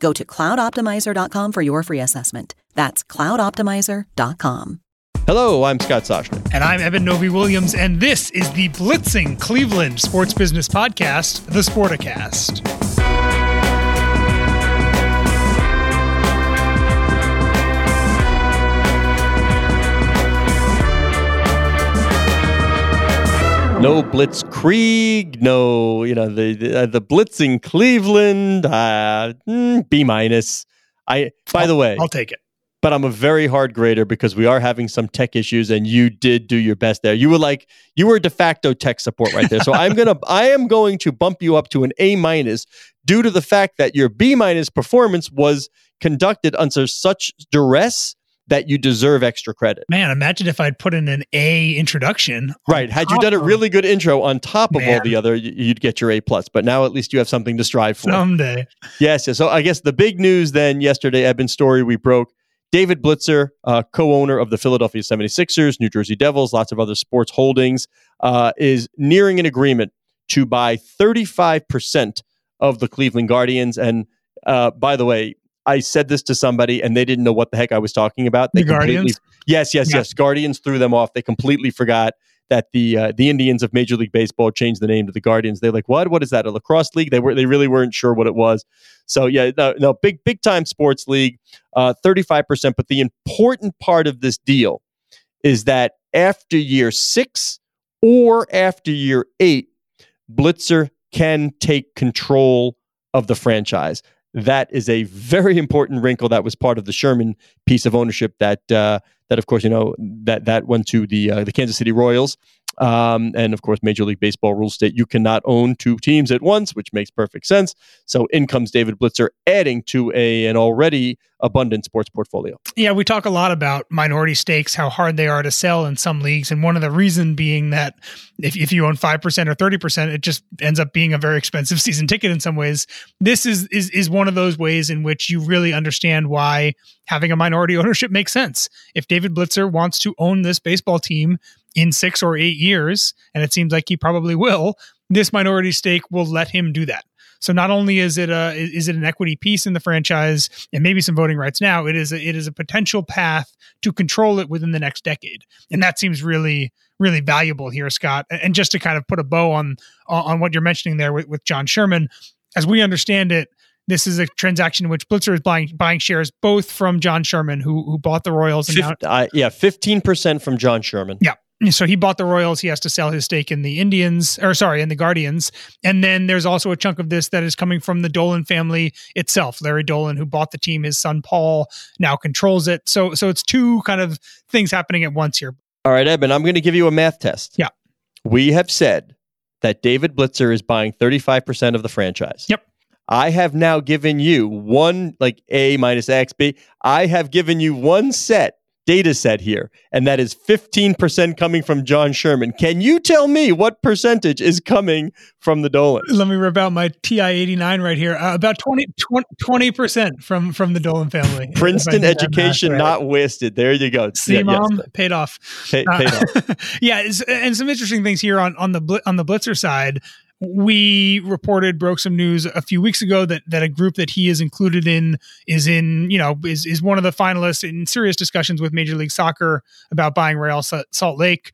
Go to cloudoptimizer.com for your free assessment. That's cloudoptimizer.com. Hello, I'm Scott Soshnick. And I'm Eben Novy Williams, and this is the Blitzing Cleveland Sports Business Podcast, The Sporticast. No Blitzkrieg, no, you know, the the, uh, the blitzing Cleveland, uh, mm, B minus. I by I'll, the way, I'll take it. But I'm a very hard grader because we are having some tech issues, and you did do your best there. You were like you were de facto tech support right there. So I'm gonna I am going to bump you up to an A minus due to the fact that your B minus performance was conducted under such duress that you deserve extra credit. Man, imagine if I'd put in an A introduction. Right. Had you done a really good intro on top of Man. all the other, you'd get your A plus. But now at least you have something to strive for. Someday. Yes. yes. So I guess the big news then yesterday, Eben story we broke. David Blitzer, uh, co-owner of the Philadelphia 76ers, New Jersey Devils, lots of other sports holdings, uh, is nearing an agreement to buy 35% of the Cleveland Guardians. And uh, by the way, I said this to somebody and they didn't know what the heck I was talking about. They the Guardians? Yes, yes, yeah. yes. Guardians threw them off. They completely forgot that the uh, the Indians of Major League Baseball changed the name to the Guardians. They're like, what? What is that? A lacrosse league? They were they really weren't sure what it was. So yeah, no, no big big time sports league, uh, thirty five percent. But the important part of this deal is that after year six or after year eight, Blitzer can take control of the franchise that is a very important wrinkle that was part of the Sherman piece of ownership that uh, that of course you know that that went to the uh, the Kansas City Royals um, and of course, Major League Baseball rules state you cannot own two teams at once, which makes perfect sense. So in comes David Blitzer, adding to a an already abundant sports portfolio. Yeah, we talk a lot about minority stakes, how hard they are to sell in some leagues, and one of the reason being that if, if you own five percent or thirty percent, it just ends up being a very expensive season ticket in some ways. This is is is one of those ways in which you really understand why having a minority ownership makes sense. If David Blitzer wants to own this baseball team in six or eight years, and it seems like he probably will, this minority stake will let him do that. So not only is it a is it an equity piece in the franchise and maybe some voting rights now, it is a, it is a potential path to control it within the next decade, and that seems really really valuable here, Scott. And just to kind of put a bow on on what you're mentioning there with, with John Sherman, as we understand it, this is a transaction in which Blitzer is buying buying shares both from John Sherman, who who bought the Royals. And Fif- now, uh, yeah, fifteen percent from John Sherman. Yeah, so he bought the Royals. He has to sell his stake in the Indians, or sorry, in the Guardians. And then there's also a chunk of this that is coming from the Dolan family itself. Larry Dolan, who bought the team, his son Paul now controls it. So, so it's two kind of things happening at once here. All right, Eben, I'm going to give you a math test. Yeah, we have said that David Blitzer is buying 35% of the franchise. Yep. I have now given you one like A minus X B. I have given you one set data set here, and that is 15% coming from John Sherman. Can you tell me what percentage is coming from the Dolan? Let me rip out my TI 89 right here. Uh, about 20, 20% from, from the Dolan family. Princeton education right. not wasted. There you go. See, yeah, mom, yes. paid off. Pay, paid uh, off. yeah, and some interesting things here on, on the on the Blitzer side we reported broke some news a few weeks ago that that a group that he is included in is in you know is is one of the finalists in serious discussions with Major League Soccer about buying Real Salt Lake.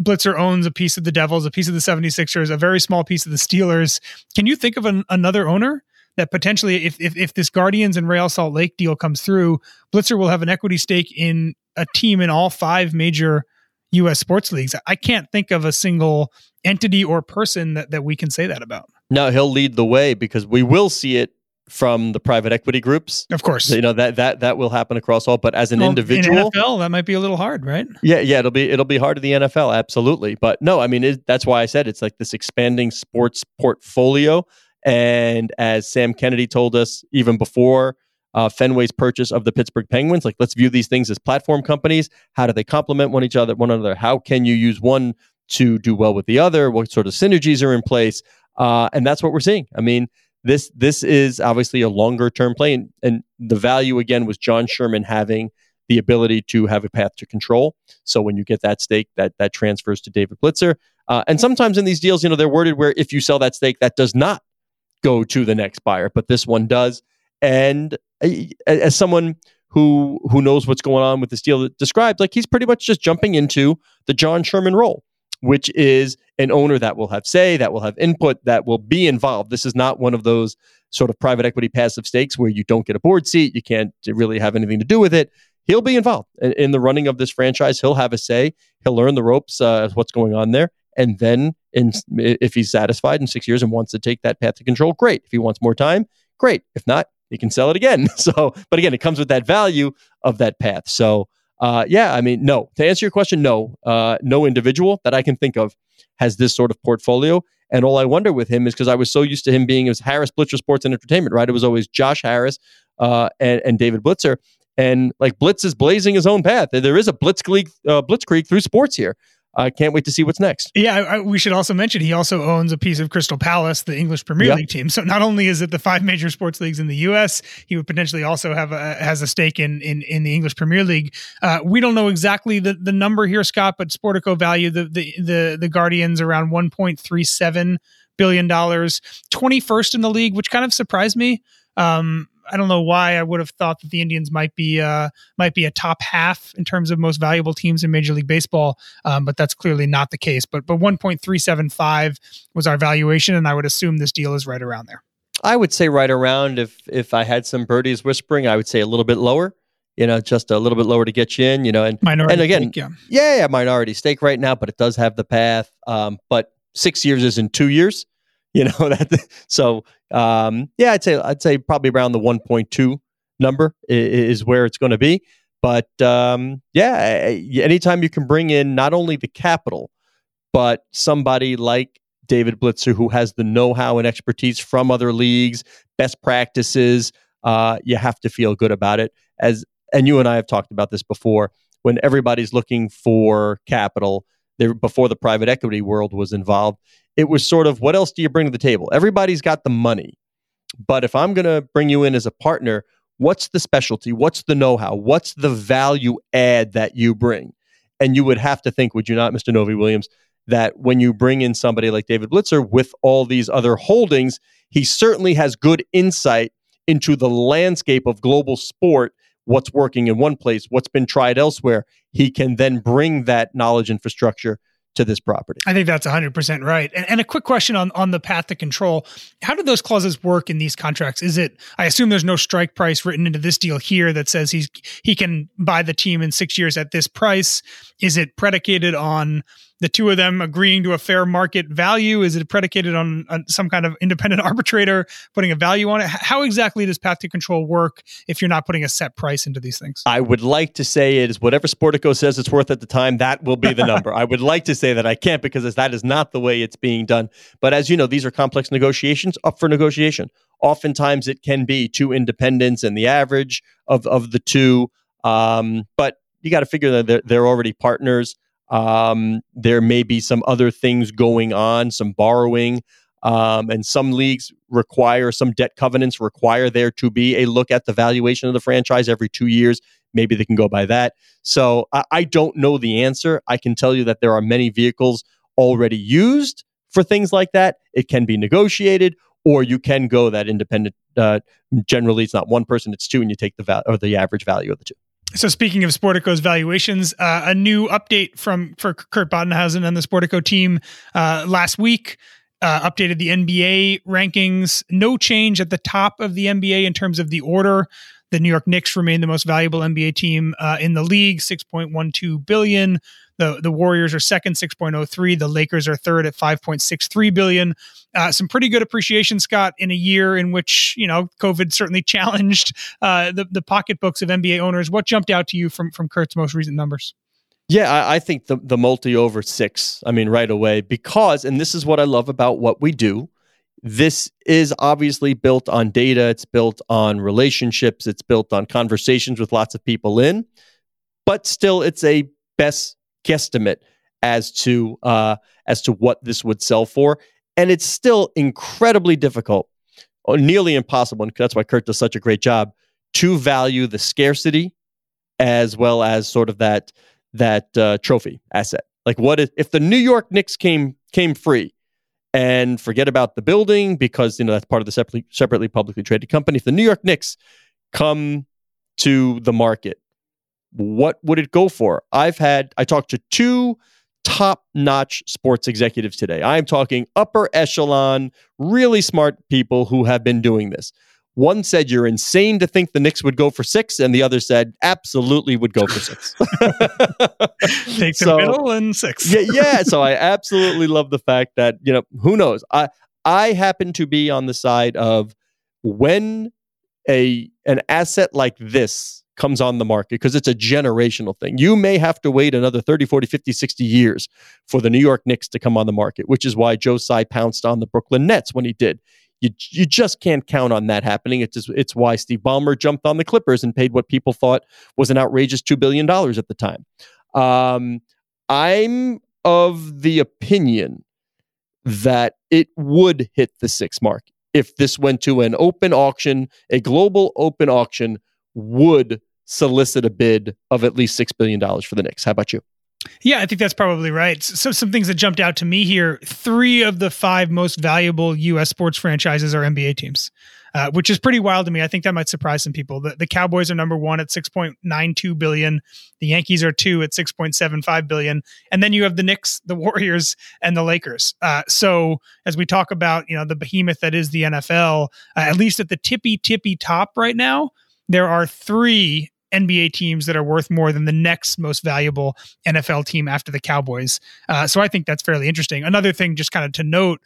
Blitzer owns a piece of the Devils, a piece of the 76ers, a very small piece of the Steelers. Can you think of an, another owner that potentially, if if, if this Guardians and Real Salt Lake deal comes through, Blitzer will have an equity stake in a team in all five major U.S. sports leagues. I can't think of a single entity or person that, that we can say that about. No, he'll lead the way because we will see it from the private equity groups. Of course. You know that that that will happen across all, but as an well, individual, in NFL, that might be a little hard, right? Yeah, yeah, it'll be it'll be hard in the NFL, absolutely. But no, I mean it, that's why I said it's like this expanding sports portfolio. And as Sam Kennedy told us even before uh, Fenway's purchase of the Pittsburgh Penguins, like let's view these things as platform companies. How do they complement one each other? One another? How can you use one to do well with the other? What sort of synergies are in place? Uh, and that's what we're seeing. I mean, this this is obviously a longer term play, and, and the value again was John Sherman having the ability to have a path to control. So when you get that stake, that that transfers to David Blitzer. Uh, and sometimes in these deals, you know, they're worded where if you sell that stake, that does not go to the next buyer, but this one does. And uh, as someone who who knows what's going on with this deal that described, like he's pretty much just jumping into the John Sherman role which is an owner that will have say, that will have input, that will be involved. This is not one of those sort of private equity passive stakes where you don't get a board seat, you can't really have anything to do with it. He'll be involved in, in the running of this franchise. He'll have a say. He'll learn the ropes uh, of what's going on there. And then, in, if he's satisfied in six years and wants to take that path to control, great. If he wants more time, great. If not, he can sell it again. So, but again, it comes with that value of that path. So, uh, yeah, I mean, no. To answer your question, no. Uh, no individual that I can think of has this sort of portfolio. And all I wonder with him is because I was so used to him being as Harris Blitzer Sports and Entertainment, right? It was always Josh Harris uh, and, and David Blitzer. And like Blitz is blazing his own path. There is a Blitz blitzkrieg, uh, blitzkrieg through sports here. I can't wait to see what's next. Yeah, I, we should also mention he also owns a piece of Crystal Palace, the English Premier yep. League team. So not only is it the five major sports leagues in the U.S., he would potentially also have a, has a stake in in, in the English Premier League. Uh, we don't know exactly the, the number here, Scott, but Sportico value the the the, the Guardians around one point three seven billion dollars, twenty first in the league, which kind of surprised me. Um, I don't know why I would have thought that the Indians might be uh, might be a top half in terms of most valuable teams in Major League Baseball, um, but that's clearly not the case. But but one point three seven five was our valuation, and I would assume this deal is right around there. I would say right around. If if I had some birdies whispering, I would say a little bit lower. You know, just a little bit lower to get you in. You know, and minority and again, stake, yeah. yeah, yeah, minority stake right now, but it does have the path. Um, but six years is in two years. You know that. So um, yeah, I'd say I'd say probably around the 1.2 number is, is where it's going to be. But um, yeah, anytime you can bring in not only the capital, but somebody like David Blitzer who has the know-how and expertise from other leagues, best practices, uh, you have to feel good about it. As and you and I have talked about this before. When everybody's looking for capital, there before the private equity world was involved, it was sort of what else do you bring to the table? Everybody's got the money. But if I'm going to bring you in as a partner, what's the specialty? What's the know how? What's the value add that you bring? And you would have to think, would you not, Mr. Novy Williams, that when you bring in somebody like David Blitzer with all these other holdings, he certainly has good insight into the landscape of global sport, what's working in one place, what's been tried elsewhere. He can then bring that knowledge infrastructure to this property. I think that's 100% right. And, and, a quick question on, on the path to control. How do those clauses work in these contracts? Is it, I assume there's no strike price written into this deal here that says he's, he can buy the team in six years at this price. Is it predicated on the two of them agreeing to a fair market value? Is it predicated on, on, some kind of independent arbitrator putting a value on it? How exactly does path to control work if you're not putting a set price into these things? I would like to say it is whatever Sportico says it's worth at the time, that will be the number. I would like to say that I can't because that is not the way it's being done. But as you know, these are complex negotiations up for negotiation. Oftentimes it can be two independents and the average of, of the two. Um, but you got to figure that they're, they're already partners. Um, there may be some other things going on, some borrowing, um, and some leagues require some debt covenants require there to be a look at the valuation of the franchise every two years. Maybe they can go by that. So I, I don't know the answer. I can tell you that there are many vehicles already used for things like that. It can be negotiated, or you can go that independent. Uh, generally, it's not one person; it's two, and you take the val- or the average value of the two. So speaking of Sportico's valuations, uh, a new update from for Kurt Badenhausen and the Sportico team uh, last week. uh, updated the NBA rankings. No change at the top of the NBA in terms of the order. The New York Knicks remain the most valuable NBA team uh, in the league, 6.12 billion. The the Warriors are second, 6.03. The Lakers are third at 5.63 billion. Uh, some pretty good appreciation, Scott, in a year in which you know COVID certainly challenged uh, the the pocketbooks of NBA owners. What jumped out to you from from Kurt's most recent numbers? Yeah, I, I, think the the multi over six. I mean, right away because, and this is what I love about what we do. This is obviously built on data. It's built on relationships. It's built on conversations with lots of people in, but still, it's a best guesstimate as to uh, as to what this would sell for, and it's still incredibly difficult, or nearly impossible. And that's why Kurt does such a great job to value the scarcity as well as sort of that that uh, trophy asset. Like, what if, if the New York Knicks came came free? And forget about the building because you know that's part of the separately separately publicly traded company. If the New York Knicks come to the market, what would it go for? I've had I talked to two top notch sports executives today. I'm talking upper echelon, really smart people who have been doing this. One said you're insane to think the Knicks would go for six, and the other said absolutely would go for six. Take the so, middle and six. yeah, yeah. So I absolutely love the fact that you know who knows. I I happen to be on the side of when a an asset like this comes on the market because it's a generational thing. You may have to wait another 30, 40, 50, 60 years for the New York Knicks to come on the market, which is why Joe Tsai pounced on the Brooklyn Nets when he did. You you just can't count on that happening. It's just, it's why Steve Ballmer jumped on the Clippers and paid what people thought was an outrageous two billion dollars at the time. Um, I'm of the opinion that it would hit the six mark if this went to an open auction, a global open auction would solicit a bid of at least $6 billion for the Knicks. How about you? Yeah, I think that's probably right. So, some things that jumped out to me here three of the five most valuable U.S. sports franchises are NBA teams, uh, which is pretty wild to me. I think that might surprise some people. The, the Cowboys are number one at 6.92 billion. The Yankees are two at 6.75 billion. And then you have the Knicks, the Warriors, and the Lakers. Uh, so, as we talk about, you know, the behemoth that is the NFL, uh, at least at the tippy, tippy top right now, there are three NBA teams that are worth more than the next most valuable NFL team after the Cowboys. Uh, so I think that's fairly interesting. Another thing, just kind of to note,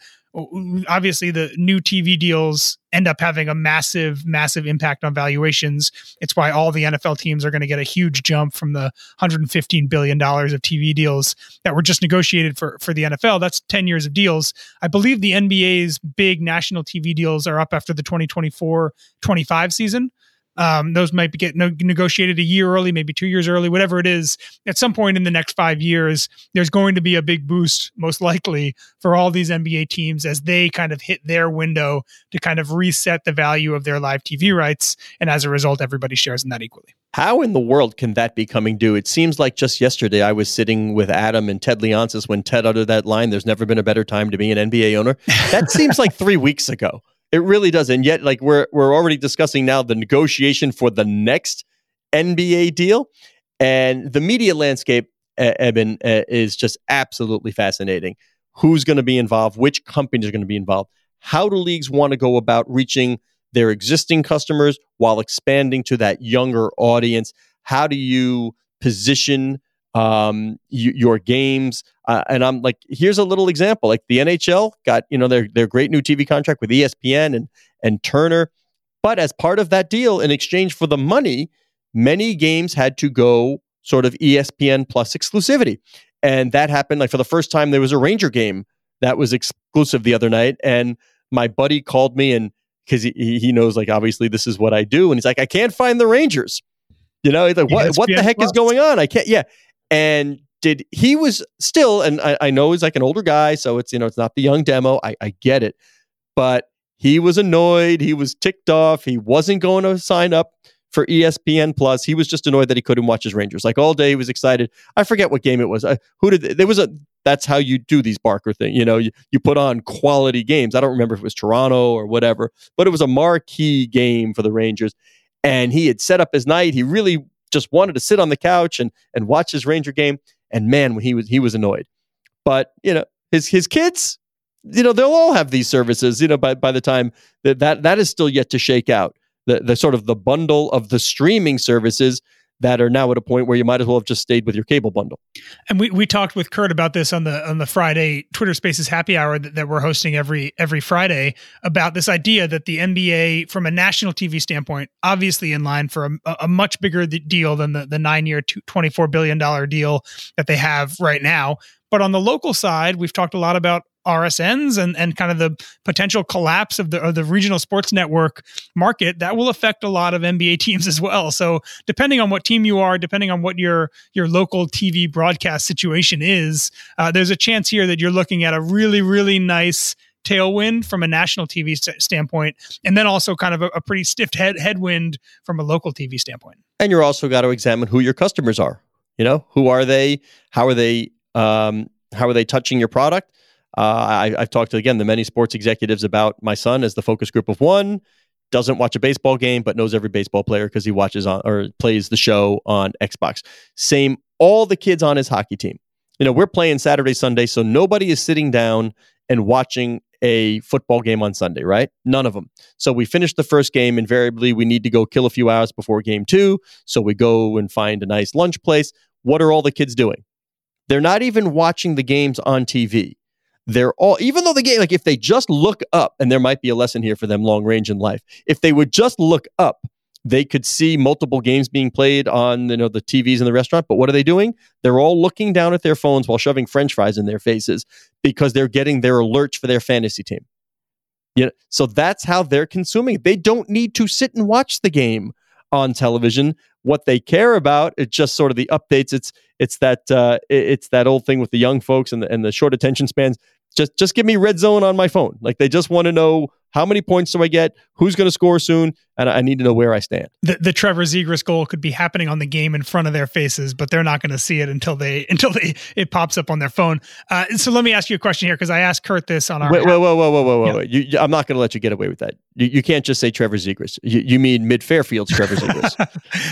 obviously the new TV deals end up having a massive, massive impact on valuations. It's why all the NFL teams are going to get a huge jump from the 115 billion dollars of TV deals that were just negotiated for for the NFL. That's 10 years of deals. I believe the NBA's big national TV deals are up after the 2024-25 season. Um, those might be get no, negotiated a year early, maybe two years early, whatever it is. At some point in the next five years, there's going to be a big boost, most likely, for all these NBA teams as they kind of hit their window to kind of reset the value of their live TV rights. And as a result, everybody shares in that equally. How in the world can that be coming due? It seems like just yesterday I was sitting with Adam and Ted Leonsis when Ted uttered that line, There's never been a better time to be an NBA owner. That seems like three weeks ago. It really does. And yet, like we're we're already discussing now the negotiation for the next NBA deal, and the media landscape, Eben, is just absolutely fascinating. Who's going to be involved? Which companies are going to be involved? How do leagues want to go about reaching their existing customers while expanding to that younger audience? How do you position um, y- your games. Uh, and I'm like, here's a little example. Like the NHL got, you know, their their great new TV contract with ESPN and and Turner. But as part of that deal, in exchange for the money, many games had to go sort of ESPN plus exclusivity. And that happened like for the first time there was a Ranger game that was exclusive the other night. And my buddy called me and because he, he knows like obviously this is what I do. And he's like, I can't find the Rangers. You know, he's like, what, what the heck plus. is going on? I can't, yeah and did he was still and I, I, know he's like an older guy so it's you know it's not the young demo. I, I get it. But he was annoyed. He was ticked off. He wasn't going to sign up for espn plus. He was just annoyed that he couldn't watch his rangers. Like all day he was excited. I forget what game it was. I, who did there was a that's how you do these barker thing you know? You, you put on quality games. I don't remember if it was toronto or whatever but it was a marquee game for the rangers. And he had set up his night. He really just wanted to sit on the couch and and watch his Ranger game. And man, when he was he was annoyed. But you know, his his kids, you know they'll all have these services. You know, by by the time that that that is still yet to shake out. The the sort of the bundle of the streaming services that are now at a point where you might as well have just stayed with your cable bundle. And we, we talked with Kurt about this on the on the Friday Twitter Spaces happy hour that, that we're hosting every every Friday about this idea that the NBA, from a national TV standpoint, obviously in line for a, a much bigger deal than the the nine year twenty four billion dollar deal that they have right now. But on the local side, we've talked a lot about RSNs and, and kind of the potential collapse of the of the regional sports network market, that will affect a lot of NBA teams as well. So depending on what team you are, depending on what your your local TV broadcast situation is, uh, there's a chance here that you're looking at a really really nice tailwind from a national TV st- standpoint, and then also kind of a, a pretty stiff head headwind from a local TV standpoint. And you're also got to examine who your customers are. You know, who are they? How are they? Um, how are they touching your product? Uh, I, I've talked to again the many sports executives about my son as the focus group of one. Doesn't watch a baseball game, but knows every baseball player because he watches on or plays the show on Xbox. Same, all the kids on his hockey team. You know, we're playing Saturday, Sunday, so nobody is sitting down and watching a football game on Sunday, right? None of them. So we finish the first game. Invariably, we need to go kill a few hours before game two. So we go and find a nice lunch place. What are all the kids doing? They're not even watching the games on TV they're all even though the game like if they just look up and there might be a lesson here for them long range in life if they would just look up they could see multiple games being played on you know the TVs in the restaurant. But what are they doing? They're all looking down at their phones while shoving french fries in their faces because they're getting their alerts for their fantasy team. Yeah so that's how they're consuming. They don't need to sit and watch the game on television. What they care about it's just sort of the updates. It's it's that uh, it's that old thing with the young folks and the, and the short attention spans just just give me red zone on my phone. Like they just want to know how many points do I get? Who's going to score soon? And I need to know where I stand. The, the Trevor Zegras goal could be happening on the game in front of their faces, but they're not going to see it until they until they it pops up on their phone. Uh, so let me ask you a question here because I asked Kurt this on our. Wait, whoa, whoa, whoa, whoa, whoa, whoa! Yeah. You, I'm not going to let you get away with that. You, you can't just say Trevor Zegras. You, you mean Mid Fairfield's Trevor Zegras?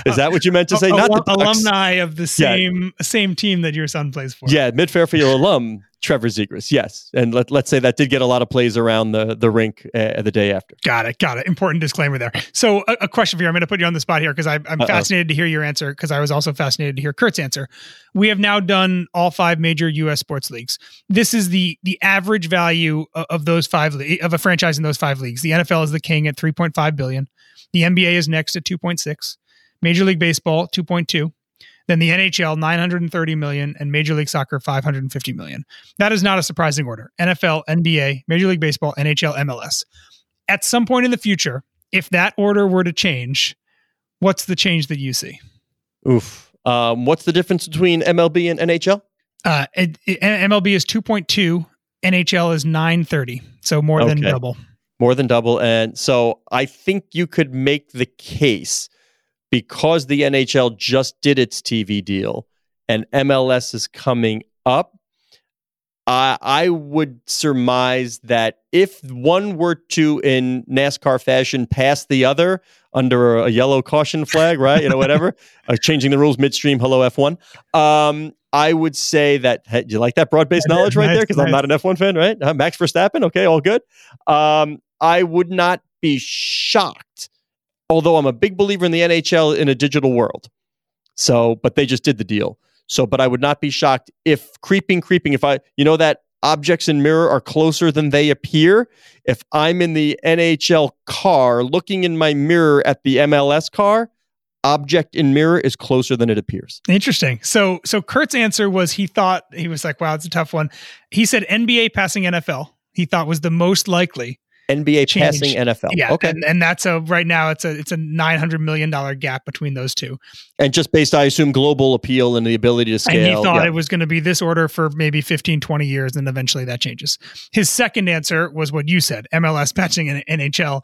Is that what you meant to say? not the alumni of the same yeah. same team that your son plays for. Yeah, Mid Fairfield alum Trevor Zegras, yes, and let let's say that did get a lot of plays around the the rink uh, the day after. Got it, got it. Important disclaimer there. So, a, a question for you. I'm going to put you on the spot here because I'm Uh-oh. fascinated to hear your answer because I was also fascinated to hear Kurt's answer. We have now done all five major U.S. sports leagues. This is the the average value of, of those five le- of a franchise in those five leagues. The NFL is the king at 3.5 billion. The NBA is next at 2.6. Major League Baseball 2.2 then the NHL 930 million and Major League Soccer 550 million. That is not a surprising order. NFL, NBA, Major League Baseball, NHL, MLS. At some point in the future, if that order were to change, what's the change that you see? Oof. Um, what's the difference between MLB and NHL? Uh, it, it, MLB is 2.2, NHL is 930, so more okay. than double. More than double. And so I think you could make the case because the NHL just did its TV deal and MLS is coming up, I, I would surmise that if one were to, in NASCAR fashion, pass the other under a, a yellow caution flag, right? You know, whatever, uh, changing the rules midstream. Hello, F1. Um, I would say that hey, you like that broad based knowledge right nice, there because nice. I'm not an F1 fan, right? Uh, Max Verstappen, okay, all good. Um, I would not be shocked although I'm a big believer in the NHL in a digital world. So, but they just did the deal. So, but I would not be shocked if creeping, creeping, if I, you know, that objects in mirror are closer than they appear. If I'm in the NHL car looking in my mirror at the MLS car, object in mirror is closer than it appears. Interesting. So, so Kurt's answer was he thought he was like, wow, it's a tough one. He said NBA passing NFL. He thought was the most likely. NBA change. passing NFL. Yeah, okay, and, and, that's a right now it's a it's a nine hundred million dollar gap between those two. And just based, I assume, global appeal and the ability to scale. And he thought yeah. it was going to be this order for maybe 15, 20 years, and eventually that changes. His second answer was what you said: MLS patching and NHL.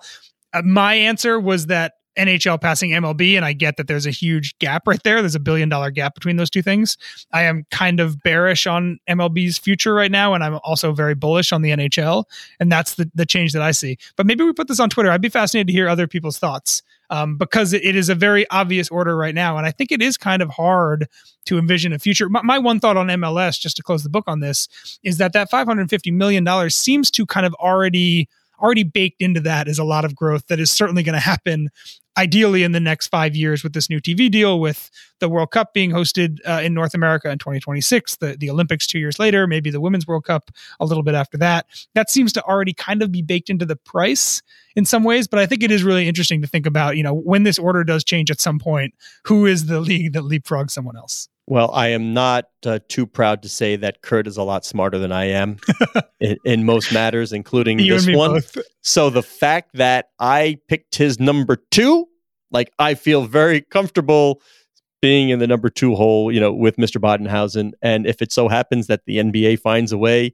Uh, my answer was that NHL passing MLB, and I get that there's a huge gap right there. There's a billion dollar gap between those two things. I am kind of bearish on MLB's future right now, and I'm also very bullish on the NHL, and that's the the change that I see. But maybe we put this on Twitter. I'd be fascinated to hear other people's thoughts. um, because it is a very obvious order right now. And I think it is kind of hard to envision a future. My, my one thought on MLS, just to close the book on this, is that that $550 million seems to kind of already already baked into that is a lot of growth that is certainly going to happen ideally in the next five years with this new TV deal, with the World Cup being hosted uh, in North America in 2026, the, the Olympics two years later, maybe the Women's World Cup a little bit after that. That seems to already kind of be baked into the price in some ways, but I think it is really interesting to think about, you know, when this order does change at some point, who is the league that leapfrogs someone else? Well, I am not uh, too proud to say that Kurt is a lot smarter than I am in, in, most matters, including you this one. Both. So the fact that I picked his number two, like I feel very comfortable being in the number two hole, you know, with Mr. Badenhausen. And if it so happens that the NBA finds a way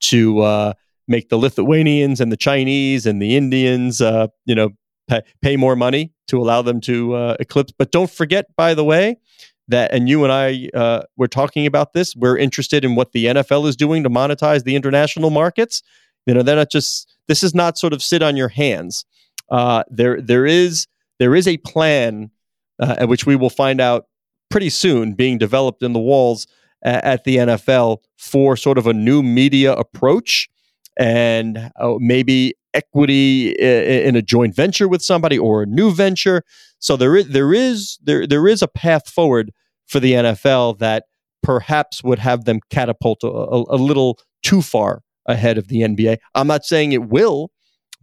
to uh, make the Lithuanians and the Chinese and the Indians, uh, you know, pay, pay, more money to allow them to uh, eclipse. But don't forget, by the way, that and you and I uh, were talking about this. We're interested in what the NFL is doing to monetize the international markets. You know, they're not just this is not sort of sit on your hands. Uh, there there is there is a plan uh, at which we will find out pretty soon being developed in the walls at, at the NFL for sort of a new media approach and uh, maybe equity in a joint venture with somebody or a new venture. So there is there is there there is a path forward for the NFL that perhaps would have them catapult a, a, little too far ahead of the NBA. I'm not saying it will,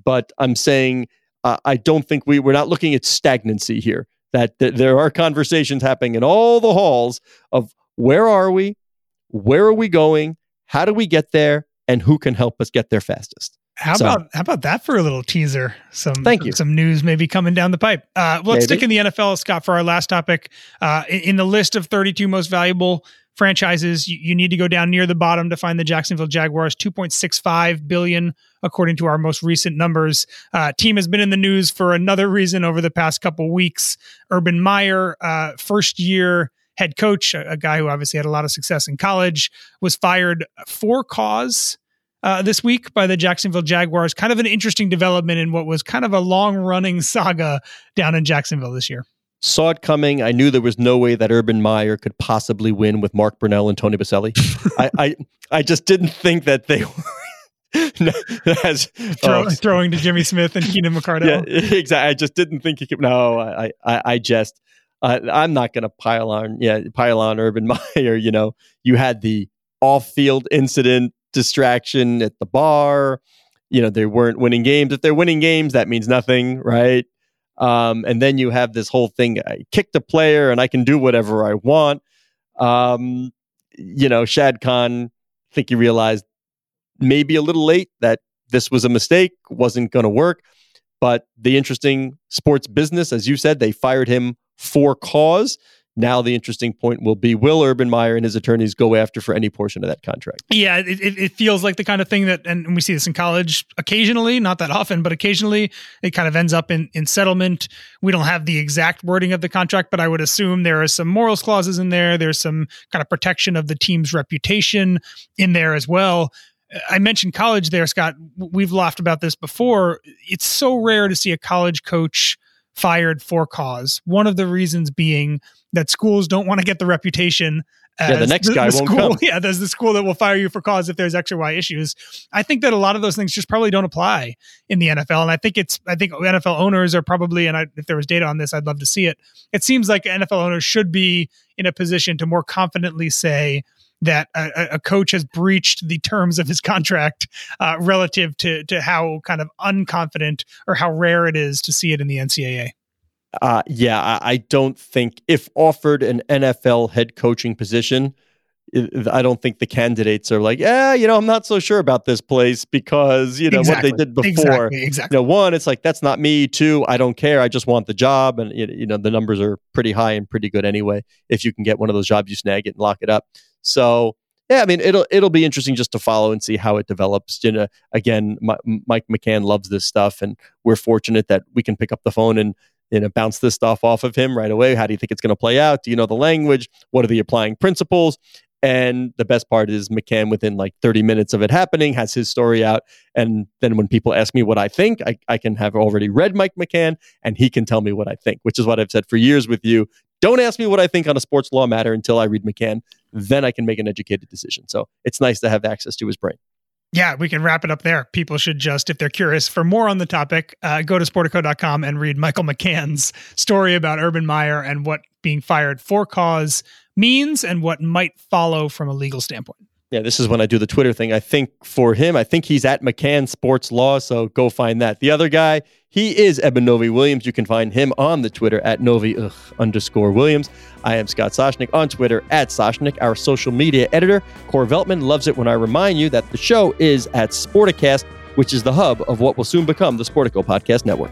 but I'm saying uh, I don't think we we're not looking at stagnancy here. That, that there are conversations happening in all the halls of where are we, where are we going, how do we get there, and who can help us get there fastest. How so, about how about that for a little teaser? Some thank you. Some news maybe coming down the pipe. Uh, let's maybe. stick in the NFL, Scott, for our last topic. Uh, in, in, the list of 32 most valuable franchises, you, you, need to go down near the bottom to find the Jacksonville Jaguars, 2.65 billion according to our most recent numbers. Uh, team has been in the news for another reason over the past couple weeks. Urban Meyer, uh, first year head coach, a, a guy who obviously had a lot of success in college, was fired for cause uh, this week by the Jacksonville Jaguars. Kind of an interesting development in what was kind of a long running saga down in Jacksonville this year. Saw it coming. I knew there was no way that Urban Meyer could possibly win with Mark Brunell and Tony Boselli. I, I, I just didn't think that they were. as, Throw, oh, throwing to Jimmy Smith and Keenan McCardell. Yeah, exactly. I just didn't think he could. No, I, I, I just, uh, I'm not going to pile on. Yeah, pile on Urban Meyer. You know, you had the off-field incident distraction at the bar. You know, they weren't winning games. If they're winning games, that means nothing, right? Um, and then you have this whole thing I kicked a player and I can do whatever I want. Um, you know, Shad Khan, I think he realized maybe a little late that this was a mistake, wasn't going to work. But the interesting sports business, as you said, they fired him for cause. Now, the interesting point will be will Urban Meyer and his attorneys go after for any portion of that contract? Yeah, it, it, feels like the kind of thing that, and we see this in college occasionally, not that often, but occasionally it kind of ends up in, in settlement. We don't have the exact wording of the contract, but I would assume there are some morals clauses in there. There's some kind of protection of the team's reputation in there as well. I mentioned college there, Scott. We've laughed about this before. It's so rare to see a college coach fired for cause. One of the reasons being that schools don't want to get the reputation yeah, the next the, guy the won't school, come. Yeah, there's the school that will fire you for cause if there's X or Y issues. I think that a lot of those things just probably don't apply in the NFL, and I think it's I think NFL owners are probably, and I, if there was data on this, I'd love to see it. It seems like NFL owners should be in a position to more confidently say that a, a coach has breached the terms of his contract uh, relative to to how kind of unconfident or how rare it is to see it in the NCAA. Uh, yeah, I, I don't think if offered an NFL head coaching position, I don't think the candidates are like, yeah, you know, I'm not so sure about this place because you know exactly. what they did before. Exactly. exactly. You know, one, it's like that's not me. Two, I don't care. I just want the job, and you know, the numbers are pretty high and pretty good anyway. If you can get one of those jobs, you snag it and lock it up. So yeah, I mean, it'll it'll be interesting just to follow and see how it develops. You know, again, my, Mike McCann loves this stuff, and we're fortunate that we can pick up the phone and you know, bounce this stuff off of him right away. How do you think it's going to play out? Do you know the language? What are the applying principles? And the best part is McCann, within like 30 minutes of it happening, has his story out. And then when people ask me what I think, I, I can have already read Mike McCann and he can tell me what I think, which is what I've said for years with you. Don't ask me what I think on a sports law matter until I read McCann. Then I can make an educated decision. So it's nice to have access to his brain yeah, we can wrap it up there. People should just, if they're curious for more on the topic, uh, go to sportico.com and read Michael McCann's story about Urban Meyer and what being fired for cause means and what might follow from a legal standpoint. Yeah, this is when I do the Twitter thing. I think for him, I think he's at McCann Sports Law, so go find that. The other guy, he is Eben Novy Williams. You can find him on the Twitter at Novy ugh, underscore Williams. I am Scott Soshnick on Twitter at Soshnick, our social media editor. Core Veltman loves it when I remind you that the show is at Sporticast, which is the hub of what will soon become the Sportico Podcast Network.